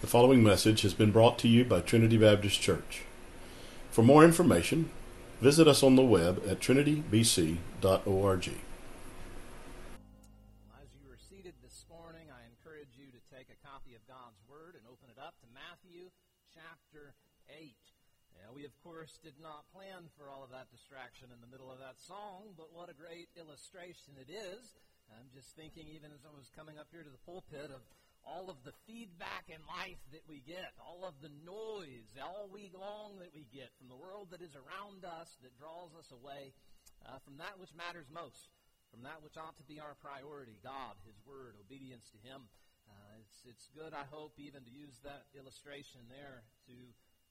The following message has been brought to you by Trinity Baptist Church. For more information, visit us on the web at trinitybc.org. As you are seated this morning, I encourage you to take a copy of God's Word and open it up to Matthew chapter 8. Now, we, of course, did not plan for all of that distraction in the middle of that song, but what a great illustration it is. I'm just thinking, even as I was coming up here to the pulpit, of all of the feedback in life that we get, all of the noise all week long that we get from the world that is around us that draws us away uh, from that which matters most, from that which ought to be our priority God, His Word, obedience to Him. Uh, it's, it's good, I hope, even to use that illustration there to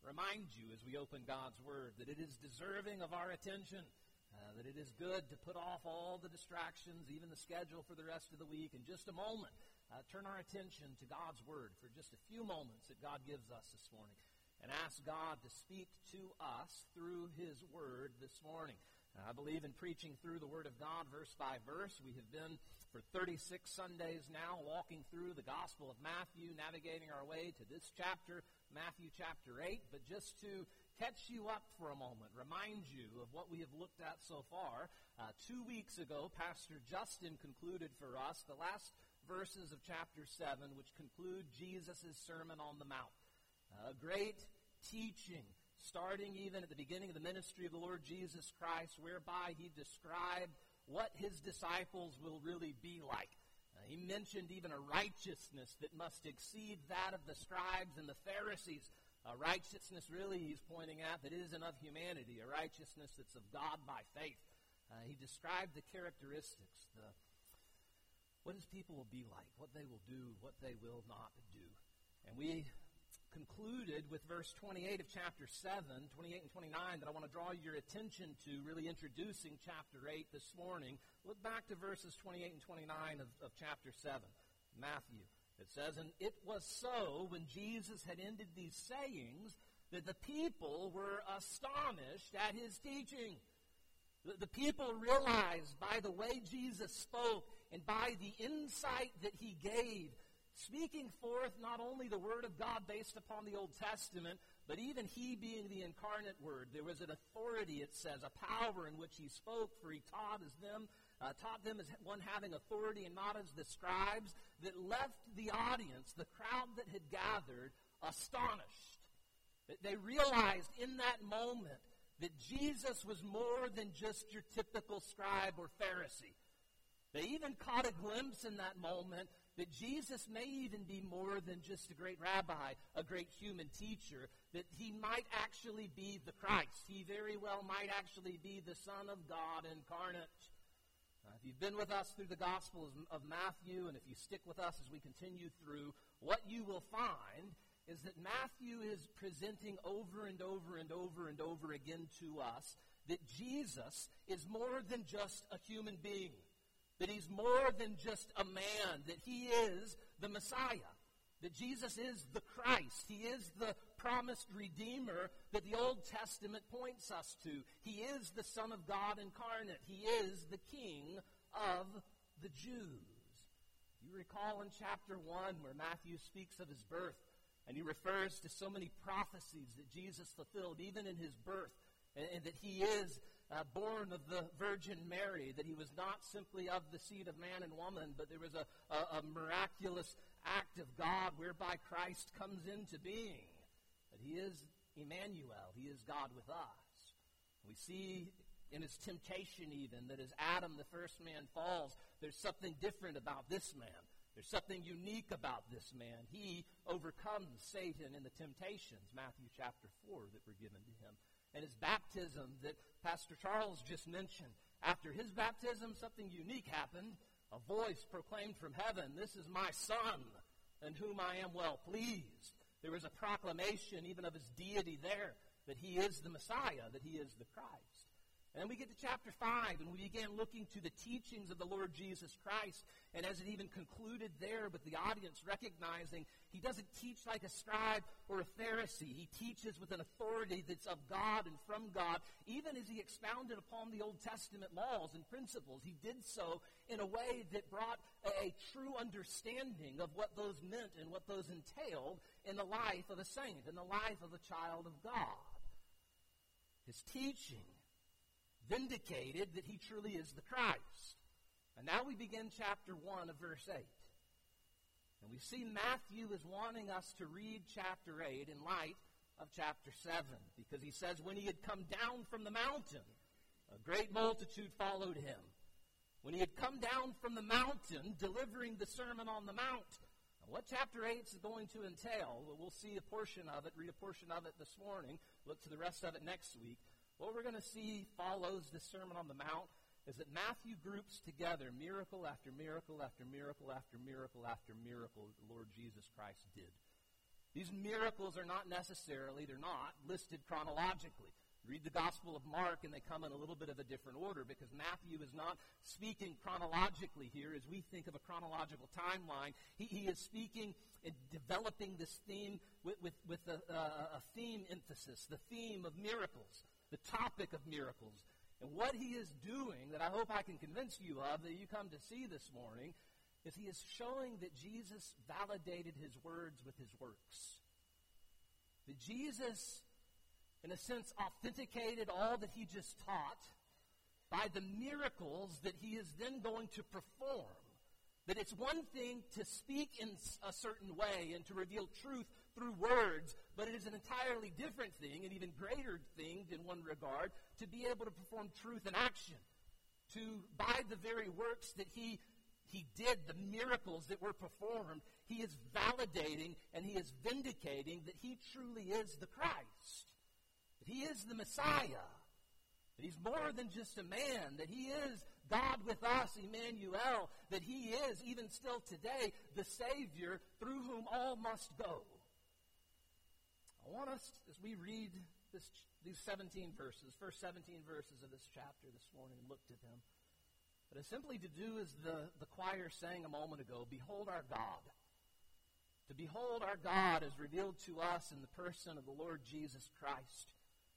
remind you as we open God's Word that it is deserving of our attention. Uh, that it is good to put off all the distractions, even the schedule for the rest of the week, in just a moment uh, turn our attention to God's Word for just a few moments that God gives us this morning and ask God to speak to us through His Word this morning. I believe in preaching through the Word of God verse by verse. We have been for 36 Sundays now walking through the Gospel of Matthew, navigating our way to this chapter, Matthew chapter 8. But just to catch you up for a moment, remind you of what we have looked at so far. Uh, two weeks ago, Pastor Justin concluded for us the last verses of chapter 7, which conclude Jesus' Sermon on the Mount. A great teaching, starting even at the beginning of the ministry of the Lord Jesus Christ, whereby he described what his disciples will really be like. Uh, he mentioned even a righteousness that must exceed that of the scribes and the Pharisees. A righteousness, really, he's pointing out, that isn't of humanity, a righteousness that's of God by faith. Uh, he described the characteristics, the what his people will be like, what they will do, what they will not do. And we concluded with verse 28 of chapter 7, 28 and 29, that I want to draw your attention to, really introducing chapter 8 this morning. Look back to verses 28 and 29 of, of chapter 7, Matthew. It says, And it was so when Jesus had ended these sayings that the people were astonished at his teaching. The, the people realized by the way Jesus spoke and by the insight that he gave, speaking forth not only the Word of God based upon the Old Testament, but even he being the incarnate Word. There was an authority, it says, a power in which he spoke, for he taught as them, uh, taught them as one having authority and not as the scribes, that left the audience, the crowd that had gathered, astonished. They realized in that moment that Jesus was more than just your typical scribe or Pharisee. They even caught a glimpse in that moment that Jesus may even be more than just a great rabbi, a great human teacher, that he might actually be the Christ. He very well might actually be the Son of God incarnate. Uh, if you've been with us through the Gospel of Matthew, and if you stick with us as we continue through, what you will find is that Matthew is presenting over and over and over and over again to us that Jesus is more than just a human being that he's more than just a man, that he is the Messiah, that Jesus is the Christ. He is the promised Redeemer that the Old Testament points us to. He is the Son of God incarnate. He is the King of the Jews. You recall in chapter 1 where Matthew speaks of his birth, and he refers to so many prophecies that Jesus fulfilled, even in his birth, and, and that he is uh, born of the Virgin Mary, that he was not simply of the seed of man and woman, but there was a, a, a miraculous act of God whereby Christ comes into being. That he is Emmanuel, he is God with us. We see in his temptation, even, that as Adam, the first man, falls, there's something different about this man. There's something unique about this man. He overcomes Satan in the temptations, Matthew chapter 4, that were given to him and his baptism that Pastor Charles just mentioned. After his baptism, something unique happened. A voice proclaimed from heaven, This is my Son, in whom I am well pleased. There was a proclamation even of his deity there, that he is the Messiah, that he is the Christ. And then we get to chapter 5, and we began looking to the teachings of the Lord Jesus Christ. And as it even concluded there with the audience recognizing he doesn't teach like a scribe or a Pharisee. He teaches with an authority that's of God and from God. Even as he expounded upon the Old Testament laws and principles, he did so in a way that brought a, a true understanding of what those meant and what those entailed in the life of a saint, in the life of a child of God. His teaching vindicated that he truly is the Christ. And now we begin chapter 1 of verse 8. And we see Matthew is wanting us to read chapter 8 in light of chapter 7 because he says, When he had come down from the mountain, a great multitude followed him. When he had come down from the mountain, delivering the Sermon on the Mount. Now, what chapter 8 is going to entail, we'll see a portion of it, read a portion of it this morning, look to the rest of it next week. What we're going to see follows the Sermon on the Mount is that Matthew groups together miracle after miracle after miracle after miracle after miracle that the Lord Jesus Christ did. These miracles are not necessarily, they're not listed chronologically. Read the Gospel of Mark, and they come in a little bit of a different order because Matthew is not speaking chronologically here as we think of a chronological timeline. He, he is speaking and developing this theme with, with, with a, a theme emphasis, the theme of miracles the topic of miracles. And what he is doing, that I hope I can convince you of, that you come to see this morning, is he is showing that Jesus validated his words with his works. That Jesus, in a sense, authenticated all that he just taught by the miracles that he is then going to perform. That it's one thing to speak in a certain way and to reveal truth through words, but it is an entirely different thing, an even greater thing in one regard, to be able to perform truth in action. To, by the very works that he, he did, the miracles that were performed, he is validating and he is vindicating that he truly is the Christ. That he is the Messiah. That he's more than just a man. That he is God with us, Emmanuel. That he is, even still today, the Savior through whom all must go. Want us, as we read this, these 17 verses, first 17 verses of this chapter this morning, look to them. But it's simply to do as the, the choir sang a moment ago Behold our God. To behold our God is revealed to us in the person of the Lord Jesus Christ.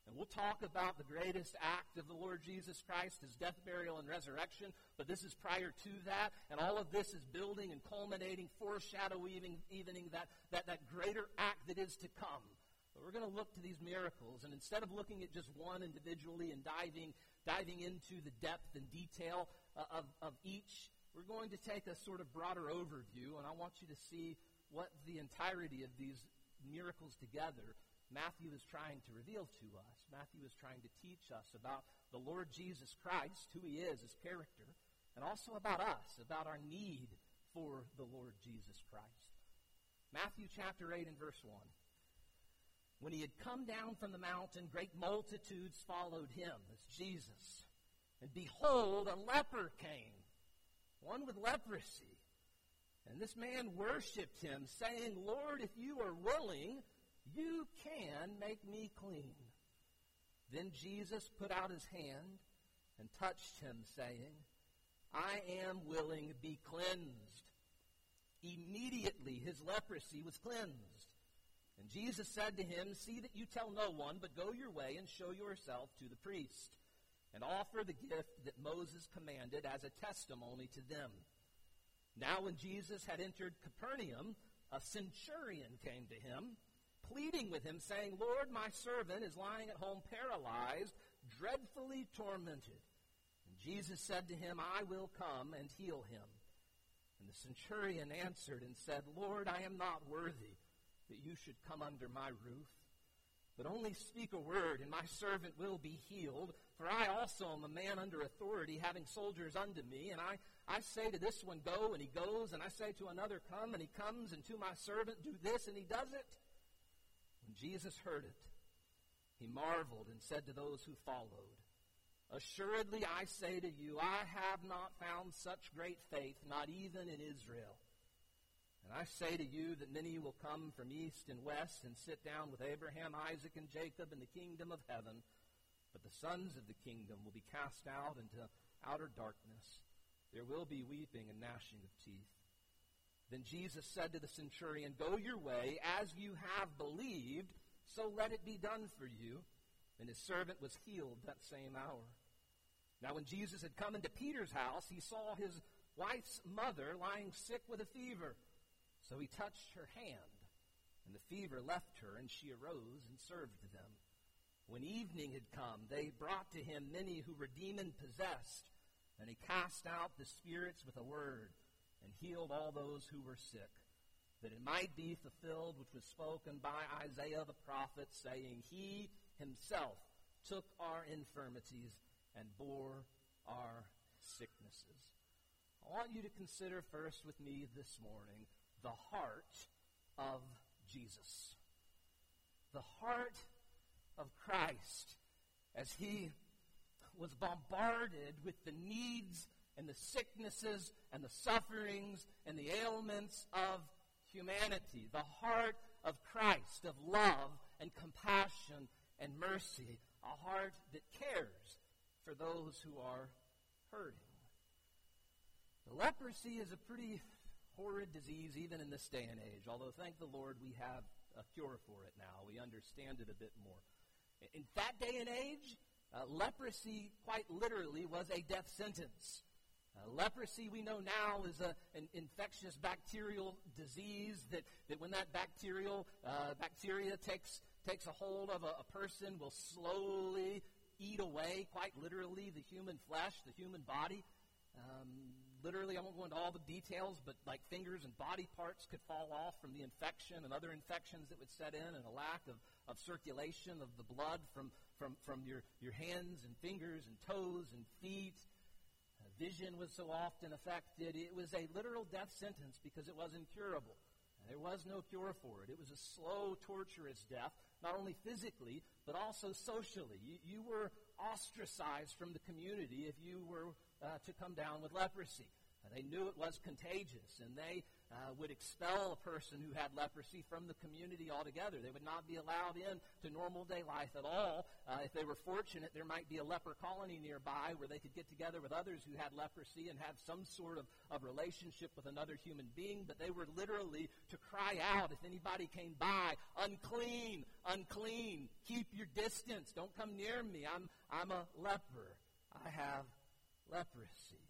And we'll talk about the greatest act of the Lord Jesus Christ, his death, burial, and resurrection, but this is prior to that, and all of this is building and culminating, foreshadowing evening that, that, that greater act that is to come. But we're going to look to these miracles, and instead of looking at just one individually and diving, diving into the depth and detail uh, of, of each, we're going to take a sort of broader overview, and I want you to see what the entirety of these miracles together Matthew is trying to reveal to us. Matthew is trying to teach us about the Lord Jesus Christ, who he is, his character, and also about us, about our need for the Lord Jesus Christ. Matthew chapter 8 and verse 1. When he had come down from the mountain, great multitudes followed him. That's Jesus. And behold, a leper came, one with leprosy. And this man worshipped him, saying, Lord, if you are willing, you can make me clean. Then Jesus put out his hand and touched him, saying, I am willing, be cleansed. Immediately his leprosy was cleansed. And Jesus said to him, See that you tell no one, but go your way and show yourself to the priest, and offer the gift that Moses commanded as a testimony to them. Now, when Jesus had entered Capernaum, a centurion came to him, pleading with him, saying, Lord, my servant is lying at home paralyzed, dreadfully tormented. And Jesus said to him, I will come and heal him. And the centurion answered and said, Lord, I am not worthy that you should come under my roof. But only speak a word, and my servant will be healed. For I also am a man under authority, having soldiers under me. And I, I say to this one, Go, and he goes. And I say to another, Come, and he comes. And to my servant, Do this, and he does it. When Jesus heard it, he marveled and said to those who followed, Assuredly I say to you, I have not found such great faith, not even in Israel. And I say to you that many will come from east and west and sit down with Abraham, Isaac, and Jacob in the kingdom of heaven. But the sons of the kingdom will be cast out into outer darkness. There will be weeping and gnashing of teeth. Then Jesus said to the centurion, Go your way, as you have believed, so let it be done for you. And his servant was healed that same hour. Now, when Jesus had come into Peter's house, he saw his wife's mother lying sick with a fever. So he touched her hand, and the fever left her, and she arose and served them. When evening had come, they brought to him many who were demon possessed, and he cast out the spirits with a word, and healed all those who were sick, that it might be fulfilled which was spoken by Isaiah the prophet, saying, He himself took our infirmities and bore our sicknesses. I want you to consider first with me this morning the heart of Jesus. The heart of Christ as he was bombarded with the needs and the sicknesses and the sufferings and the ailments of humanity. The heart of Christ, of love and compassion and mercy. A heart that cares for those who are hurting. The leprosy is a pretty horrid disease even in this day and age, although thank the Lord we have a cure for it now. We understand it a bit more. In that day and age, uh, leprosy quite literally was a death sentence. Uh, leprosy, we know now, is a, an infectious bacterial disease that, that when that bacterial uh, bacteria takes, takes a hold of a, a person, will slowly eat away, quite literally, the human flesh, the human body. Um, literally, I won't go into all the details, but like fingers and body parts could fall off from the infection and other infections that would set in, and a lack of, of circulation of the blood from, from, from your, your hands and fingers and toes and feet. Uh, vision was so often affected. It was a literal death sentence because it was incurable. There was no cure for it. It was a slow, torturous death, not only physically, but also socially. You, you were ostracized from the community if you were uh, to come down with leprosy. Uh, they knew it was contagious, and they uh, would expel a person who had leprosy from the community altogether. They would not be allowed in to normal day life at all. Uh, if they were fortunate, there might be a leper colony nearby where they could get together with others who had leprosy and have some sort of, of relationship with another human being. But they were literally to cry out if anybody came by, unclean, unclean, keep your distance, don't come near me. I'm, I'm a leper. I have leprosy.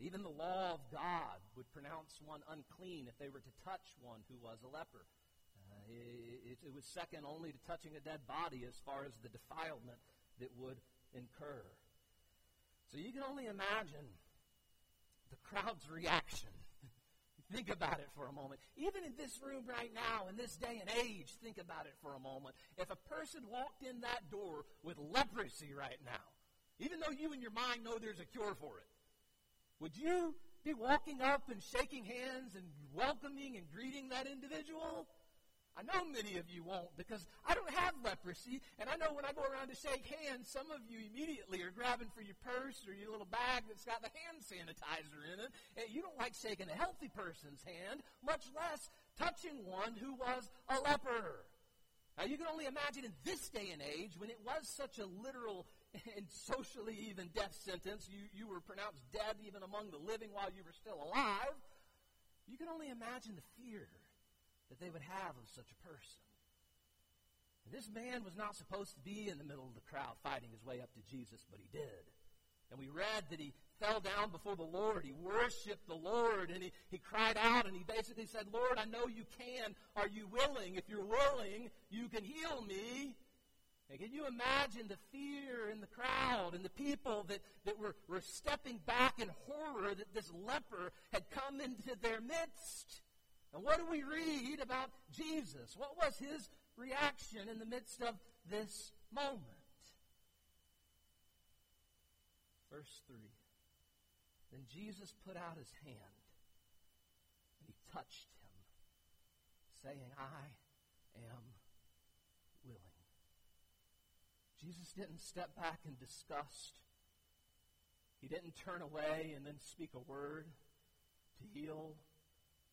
Even the law of God would pronounce one unclean if they were to touch one who was a leper. Uh, it, it was second only to touching a dead body as far as the defilement that would incur. So you can only imagine the crowd's reaction. think about it for a moment. Even in this room right now, in this day and age, think about it for a moment. If a person walked in that door with leprosy right now, even though you in your mind know there's a cure for it, would you be walking up and shaking hands and welcoming and greeting that individual? I know many of you won't because I don't have leprosy, and I know when I go around to shake hands, some of you immediately are grabbing for your purse or your little bag that's got the hand sanitizer in it. And you don't like shaking a healthy person's hand, much less touching one who was a leper. Now, you can only imagine in this day and age when it was such a literal and socially even death sentence. You, you were pronounced dead even among the living while you were still alive. You can only imagine the fear that they would have of such a person. And this man was not supposed to be in the middle of the crowd fighting his way up to Jesus, but he did. And we read that he fell down before the Lord. He worshiped the Lord and he, he cried out and he basically said, Lord, I know you can. Are you willing? If you're willing, you can heal me. Can you imagine the fear in the crowd and the people that, that were, were stepping back in horror that this leper had come into their midst? And what do we read about Jesus? What was his reaction in the midst of this moment? Verse 3 Then Jesus put out his hand and he touched him, saying, I am Jesus didn't step back in disgust. He didn't turn away and then speak a word to heal.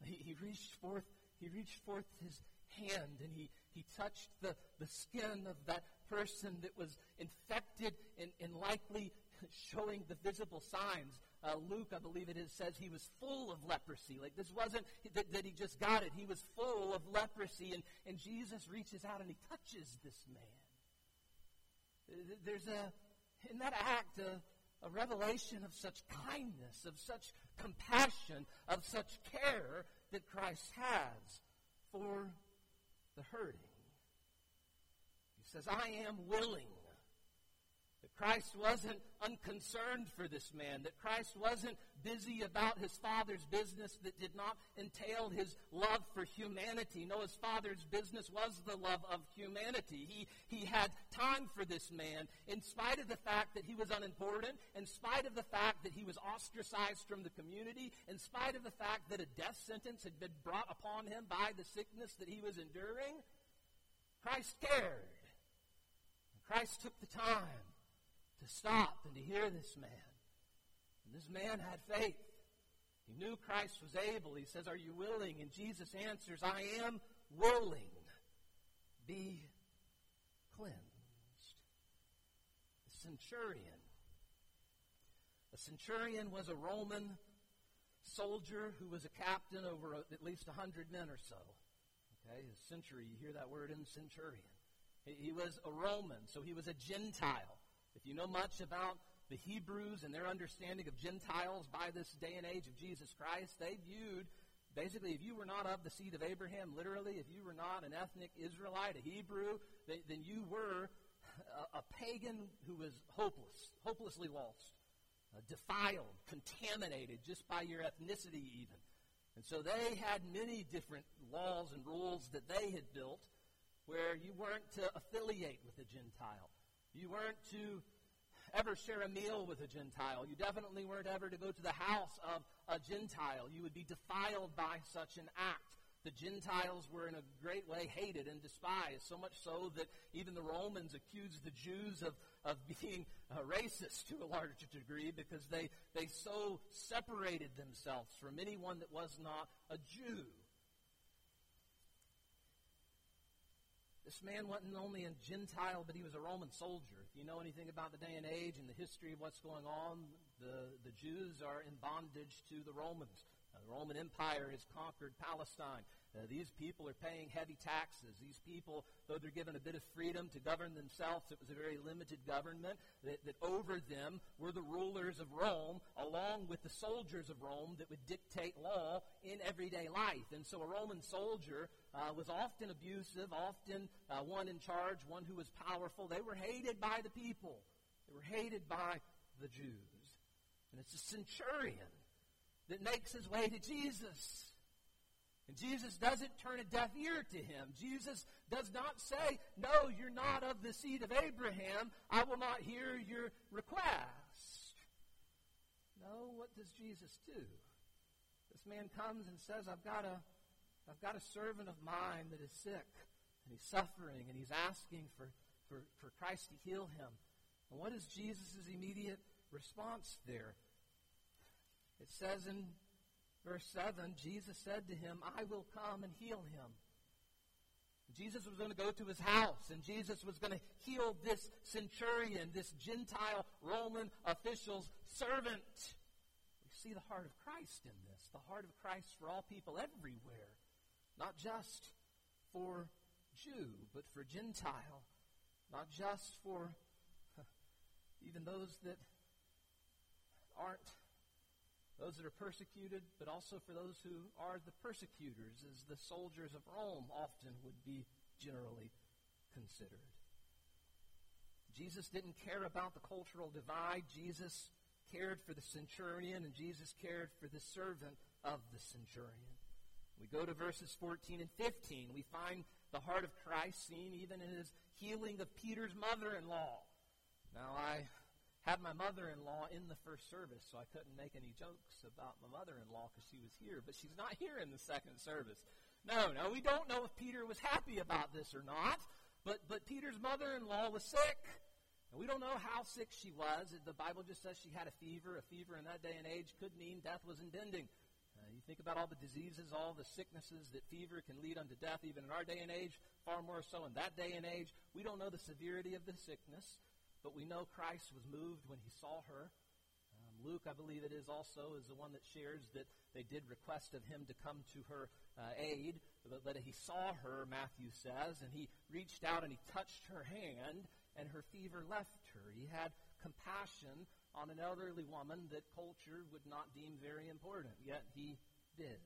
He, he reached forth, he reached forth his hand and he, he touched the, the skin of that person that was infected and, and likely showing the visible signs. Uh, Luke, I believe it is, says he was full of leprosy. Like this wasn't that, that he just got it. He was full of leprosy. And, and Jesus reaches out and he touches this man. There's a, in that act, a, a revelation of such kindness, of such compassion, of such care that Christ has for the hurting. He says, I am willing Christ wasn't unconcerned for this man, that Christ wasn't busy about his father's business that did not entail his love for humanity. No, his father's business was the love of humanity. He, he had time for this man in spite of the fact that he was unimportant, in spite of the fact that he was ostracized from the community, in spite of the fact that a death sentence had been brought upon him by the sickness that he was enduring. Christ cared. Christ took the time to stop and to hear this man. And this man had faith. He knew Christ was able. He says, Are you willing? And Jesus answers, I am willing. Be cleansed. The centurion. A centurion was a Roman soldier who was a captain over at least a hundred men or so. Okay, a century, you hear that word in centurion. He was a Roman, so he was a Gentile. If you know much about the Hebrews and their understanding of Gentiles by this day and age of Jesus Christ, they viewed basically if you were not of the seed of Abraham, literally, if you were not an ethnic Israelite, a Hebrew, then you were a, a pagan who was hopeless, hopelessly lost, uh, defiled, contaminated just by your ethnicity, even. And so they had many different laws and rules that they had built where you weren't to affiliate with a Gentile. You weren't to ever share a meal with a Gentile. You definitely weren't ever to go to the house of a Gentile. You would be defiled by such an act. The Gentiles were in a great way hated and despised, so much so that even the Romans accused the Jews of, of being uh, racist to a large degree because they, they so separated themselves from anyone that was not a Jew. This man wasn't only a Gentile, but he was a Roman soldier. If you know anything about the day and age and the history of what's going on, the, the Jews are in bondage to the Romans. Uh, the Roman Empire has conquered Palestine. Uh, these people are paying heavy taxes. These people, though they're given a bit of freedom to govern themselves, it was a very limited government, that, that over them were the rulers of Rome, along with the soldiers of Rome that would dictate law in everyday life. And so a Roman soldier uh, was often abusive, often uh, one in charge, one who was powerful. They were hated by the people, they were hated by the Jews. And it's a centurion that makes his way to Jesus. And Jesus doesn't turn a deaf ear to him. Jesus does not say, No, you're not of the seed of Abraham. I will not hear your request. No, what does Jesus do? This man comes and says, I've got a, I've got a servant of mine that is sick, and he's suffering, and he's asking for, for, for Christ to heal him. And what is Jesus' immediate response there? It says in verse 7, Jesus said to him, I will come and heal him. Jesus was going to go to his house, and Jesus was going to heal this centurion, this Gentile Roman official's servant. We see the heart of Christ in this, the heart of Christ for all people everywhere, not just for Jew, but for Gentile, not just for even those that aren't those that are persecuted, but also for those who are the persecutors, as the soldiers of Rome often would be generally considered. Jesus didn't care about the cultural divide. Jesus cared for the centurion, and Jesus cared for the servant of the centurion. We go to verses 14 and 15. We find the heart of Christ seen even in his healing of Peter's mother in law. Now, I had my mother-in-law in the first service, so I couldn't make any jokes about my mother-in-law because she was here, but she's not here in the second service. No, no, we don't know if Peter was happy about this or not, but, but Peter's mother-in-law was sick. And we don't know how sick she was. The Bible just says she had a fever. A fever in that day and age could mean death was impending. Think about all the diseases, all the sicknesses that fever can lead unto death, even in our day and age, far more so in that day and age. We don't know the severity of the sickness, but we know Christ was moved when he saw her. Um, Luke, I believe it is also, is the one that shares that they did request of him to come to her uh, aid, but, but he saw her, Matthew says, and he reached out and he touched her hand, and her fever left her. He had compassion on an elderly woman that culture would not deem very important, yet he did.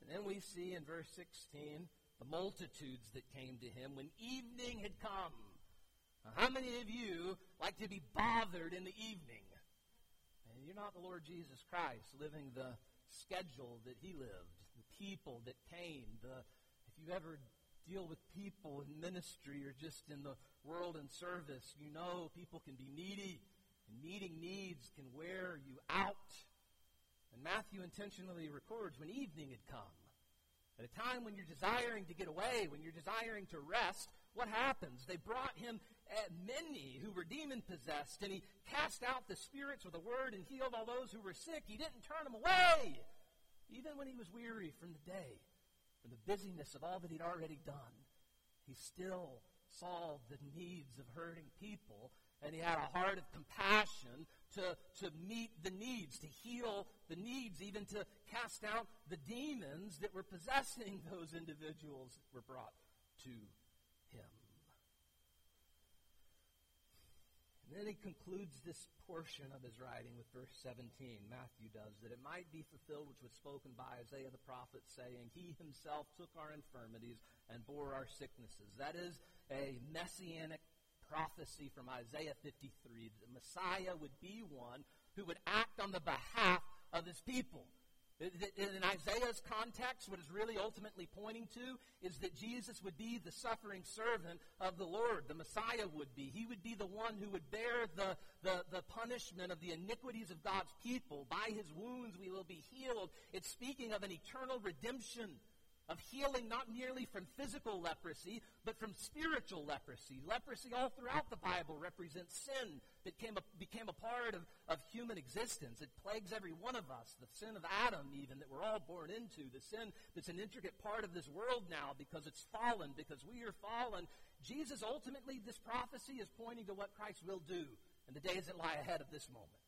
And then we see in verse 16 the multitudes that came to him when evening had come. Now, how many of you like to be bothered in the evening? And you're not the Lord Jesus Christ living the schedule that he lived, the people that came, the if you ever deal with people in ministry or just in the world and service, you know people can be needy, and meeting needs can wear you out. And Matthew intentionally records when evening had come. At a time when you're desiring to get away, when you're desiring to rest, what happens? They brought him uh, many who were demon possessed, and he cast out the spirits with a word and healed all those who were sick. He didn't turn them away, even when he was weary from the day, from the busyness of all that he'd already done. He still saw the needs of hurting people, and he had a heart of compassion to, to meet the needs, to heal the needs, even to cast out the demons that were possessing those individuals that were brought to him. And then he concludes this portion of his writing with verse 17. Matthew does, that it might be fulfilled which was spoken by Isaiah the prophet, saying, He himself took our infirmities and bore our sicknesses. That is a messianic prophecy from Isaiah 53 that the Messiah would be one who would act on the behalf of his people. In Isaiah's context, what is really ultimately pointing to is that Jesus would be the suffering servant of the Lord. The Messiah would be. He would be the one who would bear the, the, the punishment of the iniquities of God's people. By his wounds we will be healed. It's speaking of an eternal redemption of healing not merely from physical leprosy, but from spiritual leprosy. Leprosy all throughout the Bible represents sin that came became a part of, of human existence. It plagues every one of us. The sin of Adam, even, that we're all born into. The sin that's an intricate part of this world now because it's fallen, because we are fallen. Jesus, ultimately, this prophecy is pointing to what Christ will do in the days that lie ahead of this moment,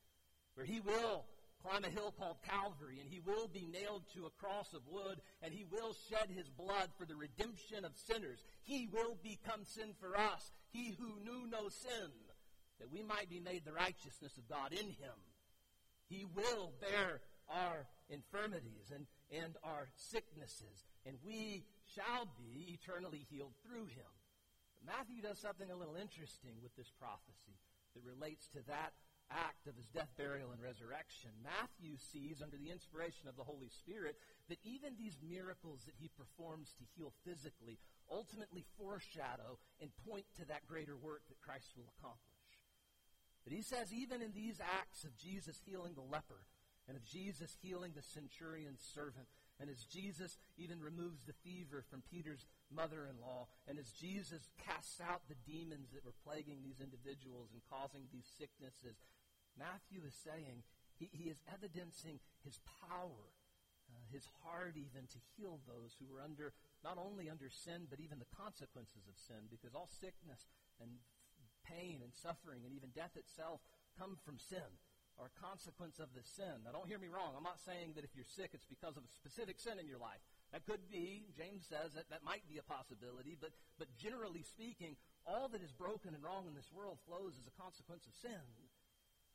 where he will climb a hill called Calvary, and he will be nailed to a cross of wood, and he will shed his blood for the redemption of sinners. He will become sin for us, he who knew no sin, that we might be made the righteousness of God in him. He will bear our infirmities and, and our sicknesses, and we shall be eternally healed through him. But Matthew does something a little interesting with this prophecy that relates to that act of his death, burial, and resurrection, Matthew sees, under the inspiration of the Holy Spirit, that even these miracles that he performs to heal physically ultimately foreshadow and point to that greater work that Christ will accomplish. But he says, even in these acts of Jesus healing the leper, and of Jesus healing the centurion's servant, and as Jesus even removes the fever from Peter's mother in law, and as Jesus casts out the demons that were plaguing these individuals and causing these sicknesses, Matthew is saying he, he is evidencing his power, uh, his heart even to heal those who were under, not only under sin, but even the consequences of sin, because all sickness and pain and suffering and even death itself come from sin or a consequence of the sin. Now, don't hear me wrong. I'm not saying that if you're sick, it's because of a specific sin in your life. That could be, James says, that, that might be a possibility, but, but generally speaking, all that is broken and wrong in this world flows as a consequence of sin.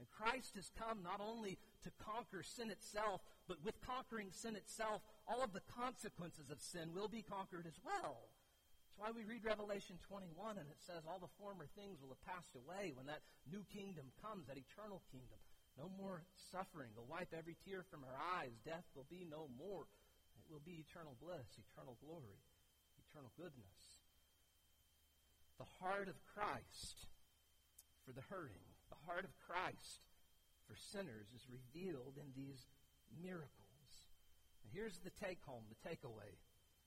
And Christ has come not only to conquer sin itself, but with conquering sin itself, all of the consequences of sin will be conquered as well. That's why we read Revelation 21 and it says all the former things will have passed away when that new kingdom comes, that eternal kingdom. No more suffering. will wipe every tear from our eyes. Death will be no more. It will be eternal bliss, eternal glory, eternal goodness. The heart of Christ for the hurting heart of Christ for sinners is revealed in these miracles. Here's the take home, the takeaway.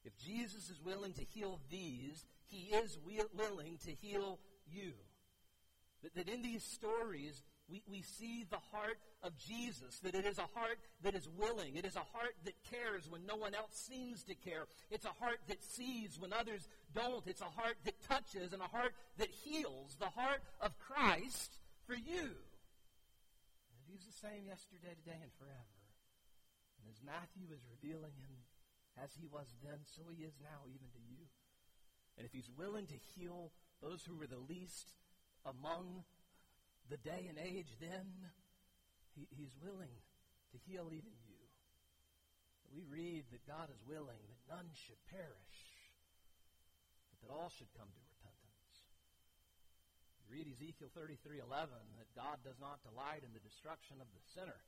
If Jesus is willing to heal these, he is willing to heal you. That in these stories, we, we see the heart of Jesus, that it is a heart that is willing. It is a heart that cares when no one else seems to care. It's a heart that sees when others don't. It's a heart that touches and a heart that heals. The heart of Christ for you. And he's the same yesterday, today, and forever. And as Matthew is revealing him as he was then, so he is now, even to you. And if he's willing to heal those who were the least among the day and age then, he, he's willing to heal even you. We read that God is willing that none should perish, but that all should come to read Ezekiel 33:11 that God does not delight in the destruction of the sinner,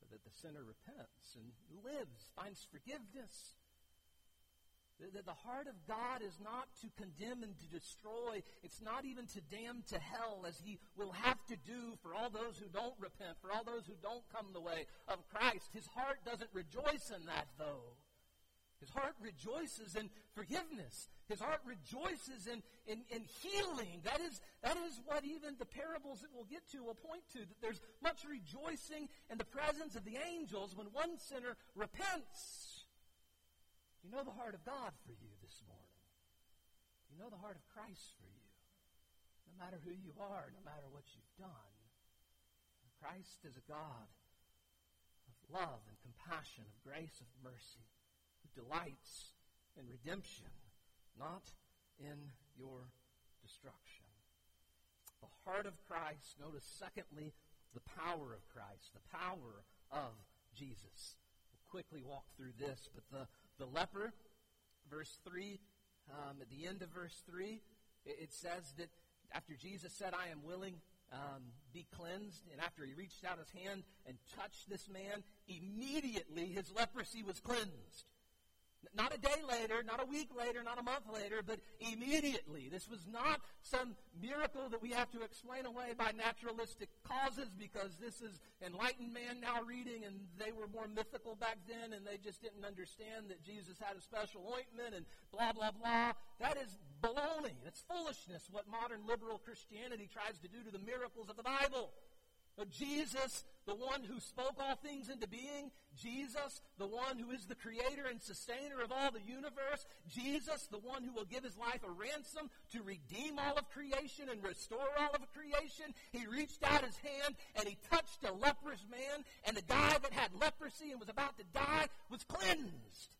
but that the sinner repents and lives, finds forgiveness, that the heart of God is not to condemn and to destroy. It's not even to damn to hell, as He will have to do for all those who don't repent, for all those who don't come the way of Christ. His heart doesn't rejoice in that, though. His heart rejoices in forgiveness. His heart rejoices in, in, in healing. That is, that is what even the parables that we'll get to will point to. That there's much rejoicing in the presence of the angels when one sinner repents. You know the heart of God for you this morning. You know the heart of Christ for you. No matter who you are, no matter what you've done. Christ is a God of love and compassion, of grace, of mercy, delights in redemption, not in your destruction. The heart of Christ, notice secondly, the power of Christ, the power of Jesus. We'll quickly walk through this, but the the leper, verse 3, um, at the end of verse 3, it, it, says that after Jesus said, I am willing, um, be cleansed, and after he reached out his hand and touched this man, immediately his leprosy was cleansed. Not a day later, not a week later, not a month later, but immediately. This was not some miracle that we have to explain away by naturalistic causes because this is enlightened man now reading and they were more mythical back then and they just didn't understand that Jesus had a special ointment and blah, blah, blah. That is baloney. That's foolishness what modern liberal Christianity tries to do to the miracles of the Bible. Jesus, the one who spoke all things into being, Jesus, the one who is the creator and sustainer of all the universe, Jesus, the one who will give his life a ransom to redeem all of creation and restore all of creation, he reached out his hand and he touched a leprous man, and the guy that had leprosy and was about to die was cleansed.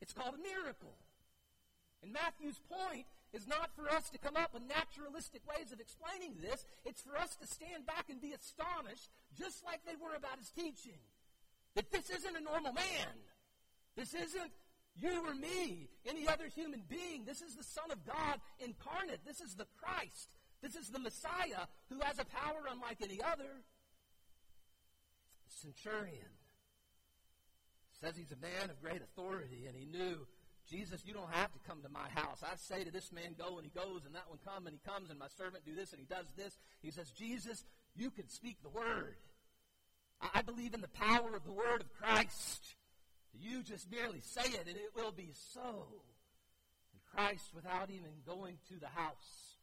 It's called a miracle. And Matthew's point is not for us to come up with naturalistic ways of explaining this. It's for us to stand back and be astonished, just like they were about his teaching. That this isn't a normal man. This isn't you or me, any other human being. This is the Son of God incarnate. This is the Christ. This is the Messiah who has a power unlike any other. The centurion says he's a man of great authority, and he knew Jesus, you don't have to come to my house. I say to this man, go, and he goes, and that one come, and he comes, and my servant do this, and he does this. He says, Jesus, you can speak the word. I believe in the power of the word of Christ. You just merely say it, and it will be so. And Christ, without even going to the house,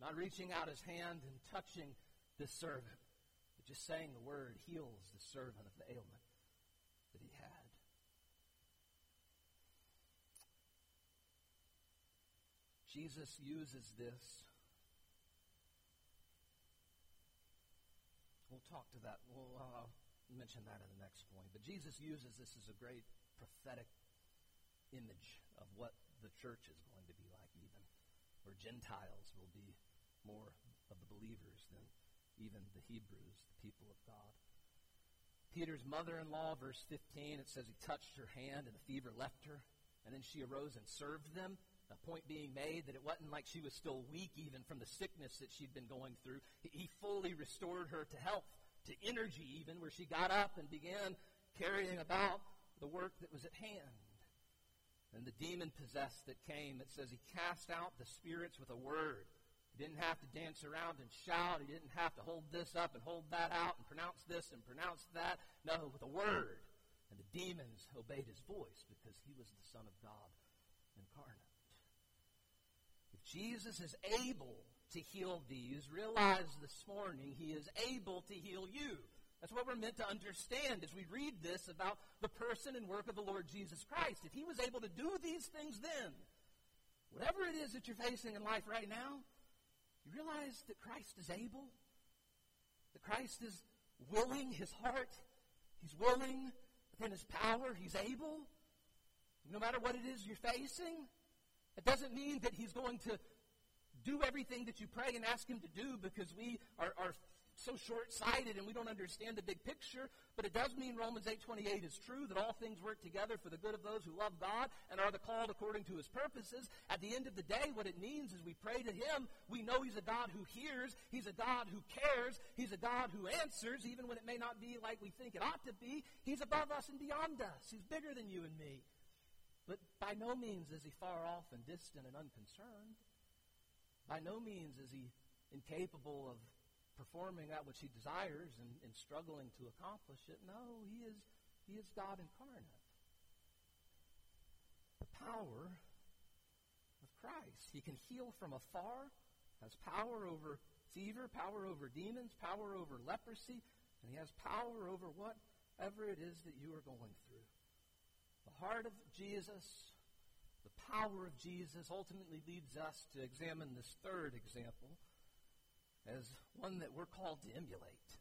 not reaching out his hand and touching this servant, but just saying the word, heals the servant of the ailment. Jesus uses this. We'll talk to that. We'll uh, mention that in the next point. But Jesus uses this as a great prophetic image of what the church is going to be like, even where Gentiles will be more of the believers than even the Hebrews, the people of God. Peter's mother in law, verse 15, it says he touched her hand and the fever left her, and then she arose and served them. A point being made that it wasn't like she was still weak even from the sickness that she'd been going through. He fully restored her to health, to energy even, where she got up and began carrying about the work that was at hand. And the demon possessed that came, it says he cast out the spirits with a word. He didn't have to dance around and shout. He didn't have to hold this up and hold that out and pronounce this and pronounce that. No, with a word. And the demons obeyed his voice because he was the Son of God incarnate. Jesus is able to heal these, realize this morning he is able to heal you. That's what we're meant to understand as we read this about the person and work of the Lord Jesus Christ. If he was able to do these things then, whatever it is that you're facing in life right now, you realize that Christ is able, that Christ is willing, his heart, he's willing, within his power, he's able. No matter what it is you're facing, it doesn't mean that he's going to do everything that you pray and ask him to do because we are, are so short-sighted and we don't understand the big picture, but it does mean Romans 8:28 is true that all things work together for the good of those who love God and are the called according to his purposes. At the end of the day, what it means is we pray to him, we know he's a God who hears, he's a God who cares, he's a God who answers even when it may not be like we think it ought to be. He's above us and beyond us. He's bigger than you and me. But by no means is he far off and distant and unconcerned. By no means is he incapable of performing that which he desires and, and struggling to accomplish it. No, he is, he is God incarnate. The power of Christ. He can heal from afar, has power over fever, power over demons, power over leprosy, and he has power over whatever it is that you are going through. Heart of Jesus, the power of Jesus ultimately leads us to examine this third example as one that we're called to emulate,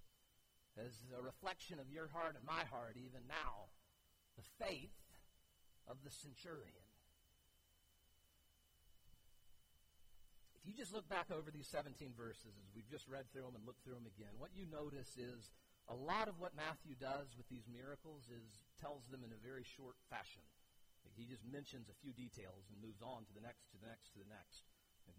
as a reflection of your heart and my heart even now, the faith of the centurion. If you just look back over these 17 verses as we've just read through them and looked through them again, what you notice is a lot of what Matthew does with these miracles is tells them in a very short fashion. He just mentions a few details and moves on to the next, to the next, to the next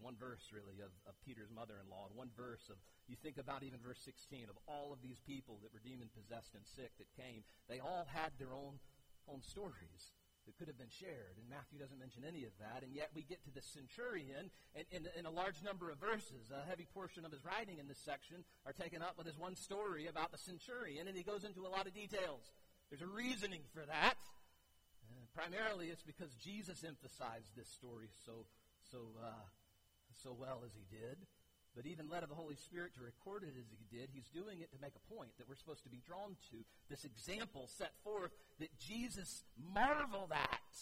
one verse really of, of Peter's mother-in-law, and one verse of, you think about even verse 16, of all of these people that were demon-possessed and sick that came, they all had their own, own stories that could have been shared. And Matthew doesn't mention any of that. And yet we get to the centurion, and in, a large number of verses, a heavy portion of his writing in this section are taken up with his one story about the centurion, and he goes into a lot of details. There's a reasoning for that. Uh, primarily, it's because Jesus emphasized this story so so uh, so well as he did, but even led of the Holy Spirit to record it as he did, he's doing it to make a point that we're supposed to be drawn to. This example set forth that Jesus marveled at.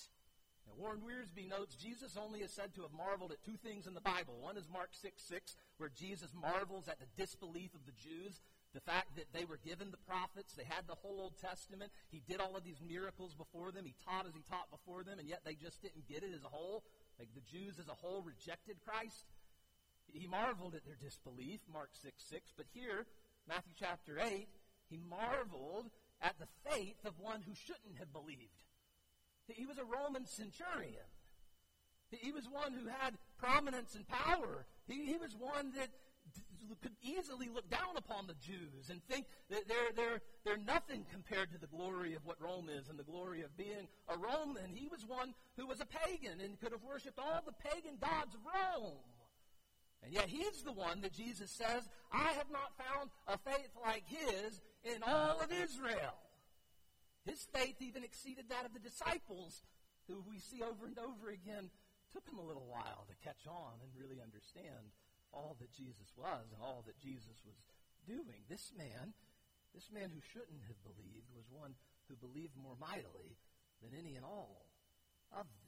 Now, Warren Wiersbe notes Jesus only is said to have marveled at two things in the Bible. One is Mark 6 6, where Jesus marvels at the disbelief of the Jews. The fact that they were given the prophets, they had the whole Old Testament, he did all of these miracles before them, he taught as he taught before them, and yet they just didn't get it as a whole. Like the Jews as a whole rejected Christ. He marveled at their disbelief, Mark 6 6. But here, Matthew chapter 8, he marveled at the faith of one who shouldn't have believed. He was a Roman centurion. He was one who had prominence and power. He, he was one that could easily look down upon the Jews and think that they're, they're, they're nothing compared to the glory of what Rome is and the glory of being a Roman. He was one who was a pagan and could have worshipped all the pagan gods of Rome. And yet he's the one that Jesus says, I have not found a faith like his in all of Israel. His faith even exceeded that of the disciples, who we see over and over again took him a little while to catch on and really understand all that Jesus was and all that Jesus was doing. This man, this man who shouldn't have believed, was one who believed more mightily than any and all of them.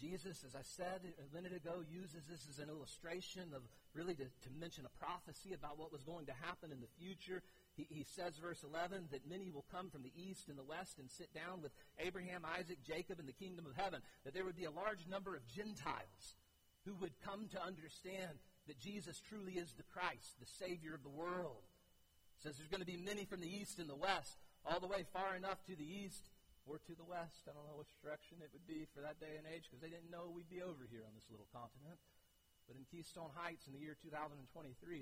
Jesus, as I said a minute ago, uses this as an illustration of really to, to mention a prophecy about what was going to happen in the future. He, he says, verse 11, that many will come from the east and the west and sit down with Abraham, Isaac, Jacob in the kingdom of heaven. That there would be a large number of Gentiles who would come to understand that Jesus truly is the Christ, the Savior of the world. It says there's going to be many from the east and the west, all the way far enough to the east or to the west. I don't know which direction it would be for that day and age because they didn't know we'd be over here on this little continent. But in Keystone Heights in the year 2023,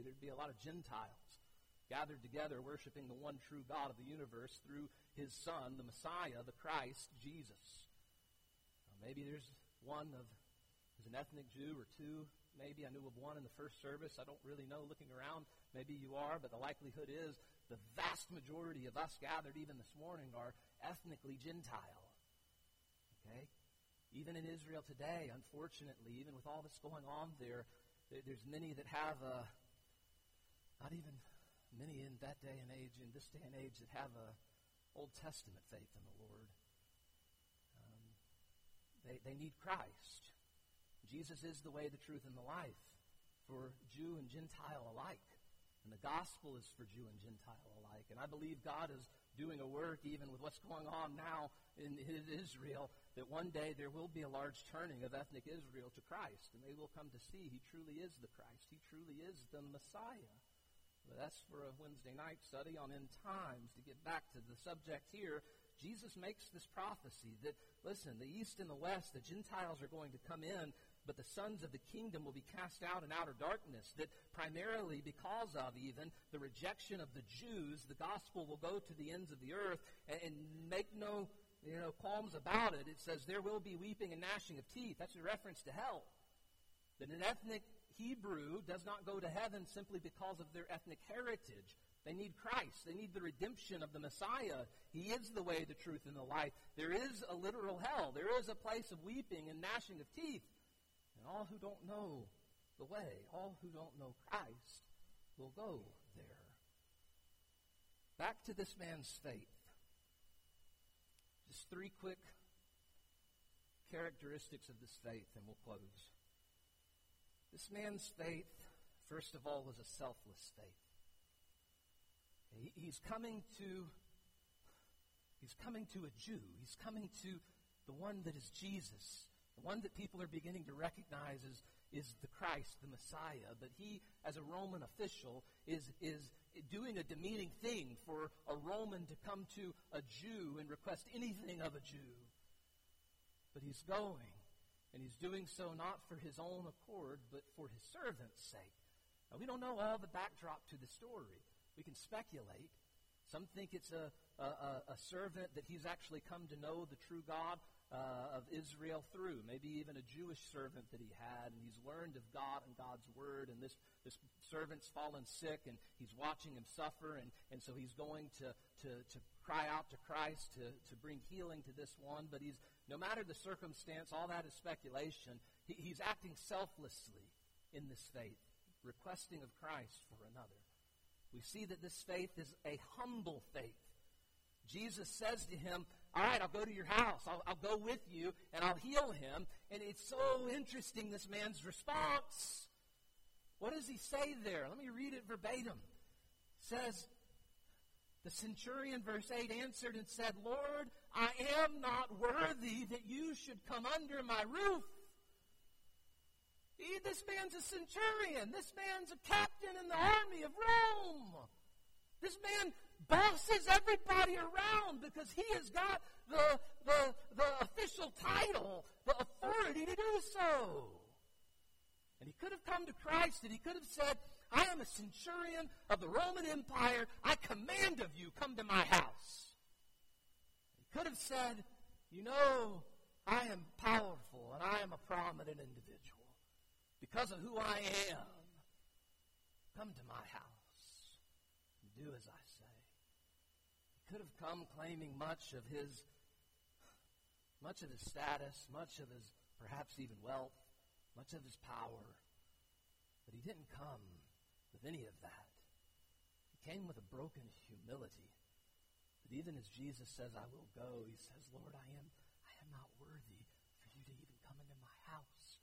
there'd be a lot of Gentiles gathered together worshiping the one true God of the universe through his Son, the Messiah, the Christ, Jesus. Now, maybe there's one of there's an ethnic Jew or two. Maybe I knew of one in the first service. I don't really know looking around. Maybe you are, but the likelihood is the vast majority of us gathered even this morning are ethnically Gentile. Okay? Even in Israel today, unfortunately, even with all that's going on there, there's many that have a, not even many in that day and age, in this day and age, that have a Old Testament faith in the Lord. Um, they, they need Christ. Jesus is the way, the truth, and the life for Jew and Gentile alike. And the gospel is for Jew and Gentile alike. And I believe God is doing a work, even with what's going on now in, in Israel, that one day there will be a large turning of ethnic Israel to Christ. And they will come to see he truly is the Christ. He truly is the Messiah. But that's for a Wednesday night study on end times. To get back to the subject here, Jesus makes this prophecy that, listen, the east and the west, the Gentiles are going to come in, but the sons of the kingdom will be cast out in outer darkness. That primarily because of even the rejection of the Jews, the gospel will go to the ends of the earth and, and make no you know, qualms about it. It says there will be weeping and gnashing of teeth. That's a reference to hell. That an ethnic Hebrew does not go to heaven simply because of their ethnic heritage. They need Christ. They need the redemption of the Messiah. He is the way, the truth, and the life. There is a literal hell. There is a place of weeping and gnashing of teeth all who don't know the way, all who don't know Christ, will go there. Back to this man's faith. Just three quick characteristics of this faith, and we'll close. This man's faith, first of all, was a selfless faith. He's coming to he's coming to a Jew. He's coming to the one that is Jesus the one that people are beginning to recognize is, is the Christ, the Messiah. But he, as a Roman official, is, is doing a demeaning thing for a Roman to come to a Jew and request anything of a Jew. But he's going, and he's doing so not for his own accord, but for his servant's sake. Now, we don't know all the backdrop to the story. We can speculate. Some think it's a, a, a, servant that he's actually come to know the true God uh, of Israel through, maybe even a Jewish servant that he had, and he's learned of God and God's word, and this, this servant's fallen sick, and he's watching him suffer, and, and so he's going to, to, to cry out to Christ to, to bring healing to this one, but he's, no matter the circumstance, all that is speculation, he, he's acting selflessly in this faith, requesting of Christ for another. We see that this faith is a humble faith. Jesus says to him, all right, I'll go to your house. I'll, I'll go with you and I'll heal him. And it's so interesting, this man's response. What does he say there? Let me read it verbatim. It says, the centurion, verse 8, answered and said, Lord, I am not worthy that you should come under my roof. He, this man's a centurion. This man's a captain in the army of Rome. This man bosses everybody around because he has got the, the, the official title, the authority to do so. And he could have come to Christ and he could have said, I am a centurion of the Roman Empire. I command of you, come to my house. He could have said, You know, I am powerful and I am a prominent individual. Because of who I am, come to my house and do as I could have come claiming much of his much of his status, much of his perhaps even wealth, much of his power. But he didn't come with any of that. He came with a broken humility. But even as Jesus says, I will go, he says, Lord, I am I am not worthy for you to even come into my house.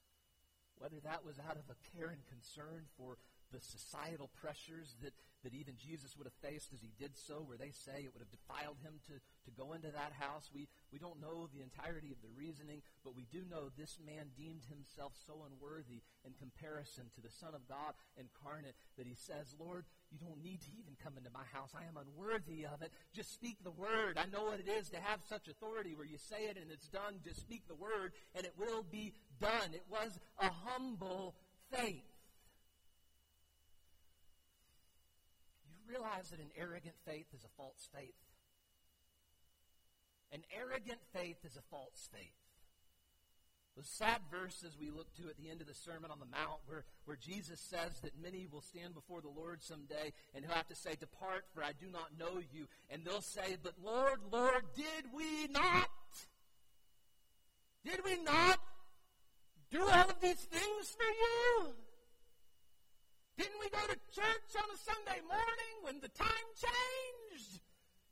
Whether that was out of a care and concern for the societal pressures that, that even Jesus would have faced as he did so, where they say it would have defiled him to, to go into that house. We, we don't know the entirety of the reasoning, but we do know this man deemed himself so unworthy in comparison to the Son of God incarnate that he says, Lord, you don't need to even come into my house. I am unworthy of it. Just speak the word. I know what it is to have such authority where you say it and it's done. Just speak the word and it will be done. It was a humble faith. Realize that an arrogant faith is a false faith? An arrogant faith is a false faith. The sad verses we look to at the end of the Sermon on the Mount, where, where Jesus says that many will stand before the Lord someday, and he'll have to say, Depart, for I do not know you. And they'll say, But Lord, Lord, did we not? Did we not do all of these things for you? Sunday morning when the time changed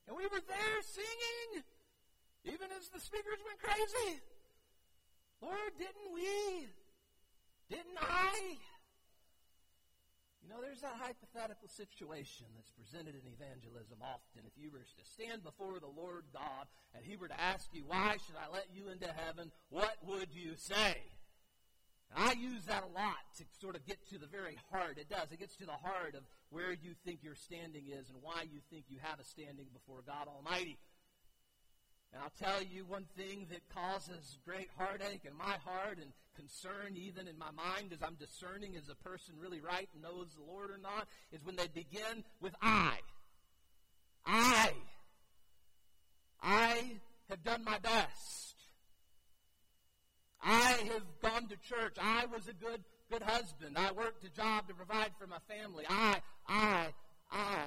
and we were there singing, even as the speakers went crazy. Lord, didn't we? Didn't I? You know, there's that hypothetical situation that's presented in evangelism often. If you were to stand before the Lord God and He were to ask you, Why should I let you into heaven? What would you say? And I use that a lot to sort of get to the very heart. It does. It gets to the heart of where you think your standing is and why you think you have a standing before God Almighty. And I'll tell you one thing that causes great heartache in my heart and concern even in my mind as I'm discerning is a person really right and knows the Lord or not is when they begin with I. I. I have done my best. I have gone to church. I was a good good husband. I worked a job to provide for my family. I, I, I.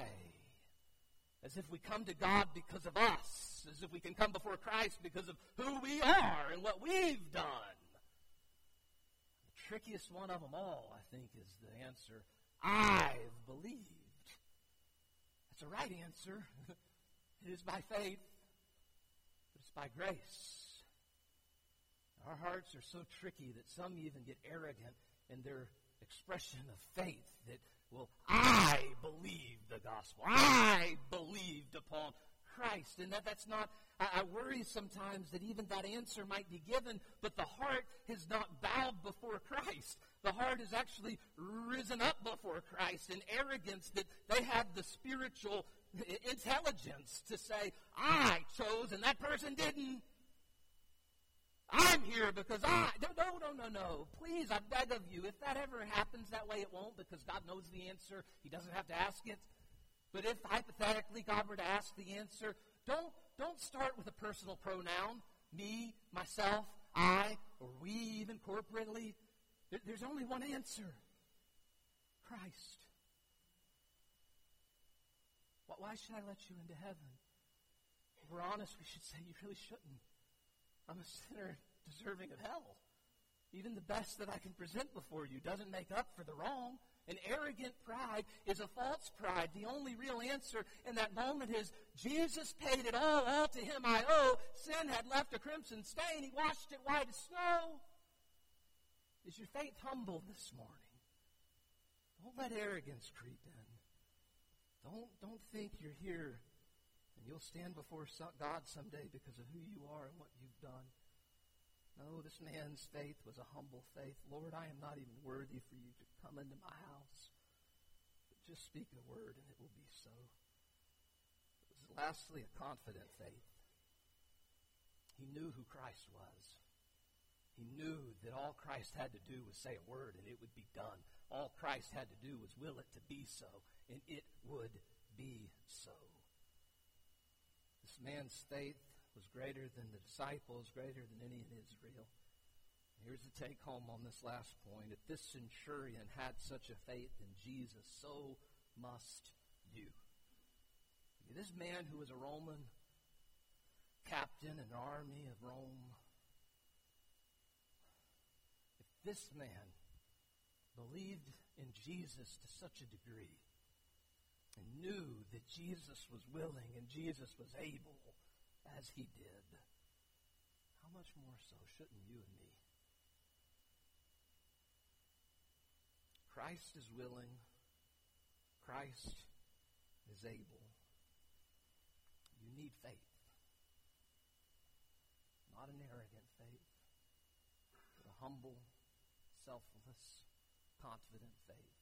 As if we come to God because of us. As if we can come before Christ because of who we are and what we've done. The trickiest one of them all, I think, is the answer I've believed. That's the right answer. it is by faith, but it's by grace. Our hearts are so tricky that some even get arrogant in their expression of faith that, well, I believe the gospel. I believed upon Christ. And that, that's not, I, I worry sometimes that even that answer might be given, but the heart has not bowed before Christ. The heart has actually risen up before Christ in arrogance that they have the spiritual intelligence to say, I chose and that person didn't. I'm here because I. No, no, no, no. Please, I beg of you. If that ever happens that way, it won't because God knows the answer. He doesn't have to ask it. But if hypothetically God were to ask the answer, don't, don't start with a personal pronoun. Me, myself, I, or we even corporately. There's only one answer Christ. Why should I let you into heaven? If we're honest, we should say you really shouldn't. I'm a sinner deserving of hell. Even the best that I can present before you doesn't make up for the wrong. An arrogant pride is a false pride. The only real answer in that moment is Jesus paid it all. All to him I owe. Sin had left a crimson stain. He washed it white as snow. Is your faith humble this morning? Don't let arrogance creep in. Don't, don't think you're here and you'll stand before God someday because of who you are and what you've done. No, this man's faith was a humble faith. Lord, I am not even worthy for you to come into my house. But just speak a word and it will be so. It was lastly a confident faith. He knew who Christ was. He knew that all Christ had to do was say a word and it would be done. All Christ had to do was will it to be so, and it would be so. This man's faith was greater than the disciples, greater than any in Israel. Here's the take home on this last point. If this centurion had such a faith in Jesus, so must you. This man who was a Roman captain in the army of Rome, if this man believed in Jesus to such a degree, and knew that Jesus was willing and Jesus was able as he did, how much more so shouldn't you and me? Christ is willing. Christ is able. You need faith. Not an arrogant faith, but a humble, selfless, confident faith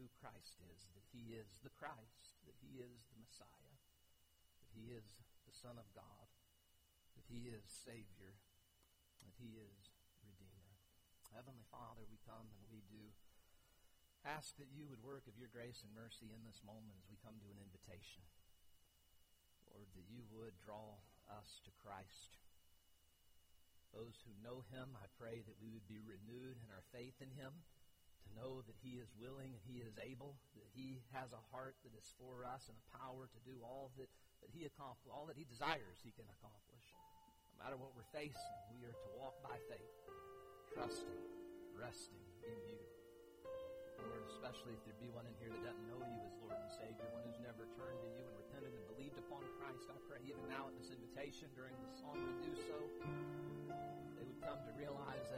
who Christ is, that he is the Christ, that he is the Messiah, that he is the Son of God, that he is Savior, that he is Redeemer. Heavenly Father, we come and we do ask that you would work of your grace and mercy in this moment as we come to an invitation. Lord, that you would draw us to Christ. Those who know him, I pray that we would be renewed in our faith in him know that He is willing and He is able, that He has a heart that is for us and a power to do all that, that He accomplishes, all that He desires He can accomplish. No matter what we're facing, we are to walk by faith, trusting, resting in You. Lord, especially if there be one in here that doesn't know you as Lord and Savior, one who's never turned to you and repented and believed upon Christ. I pray even now at this invitation during the song to do so, they would come to realize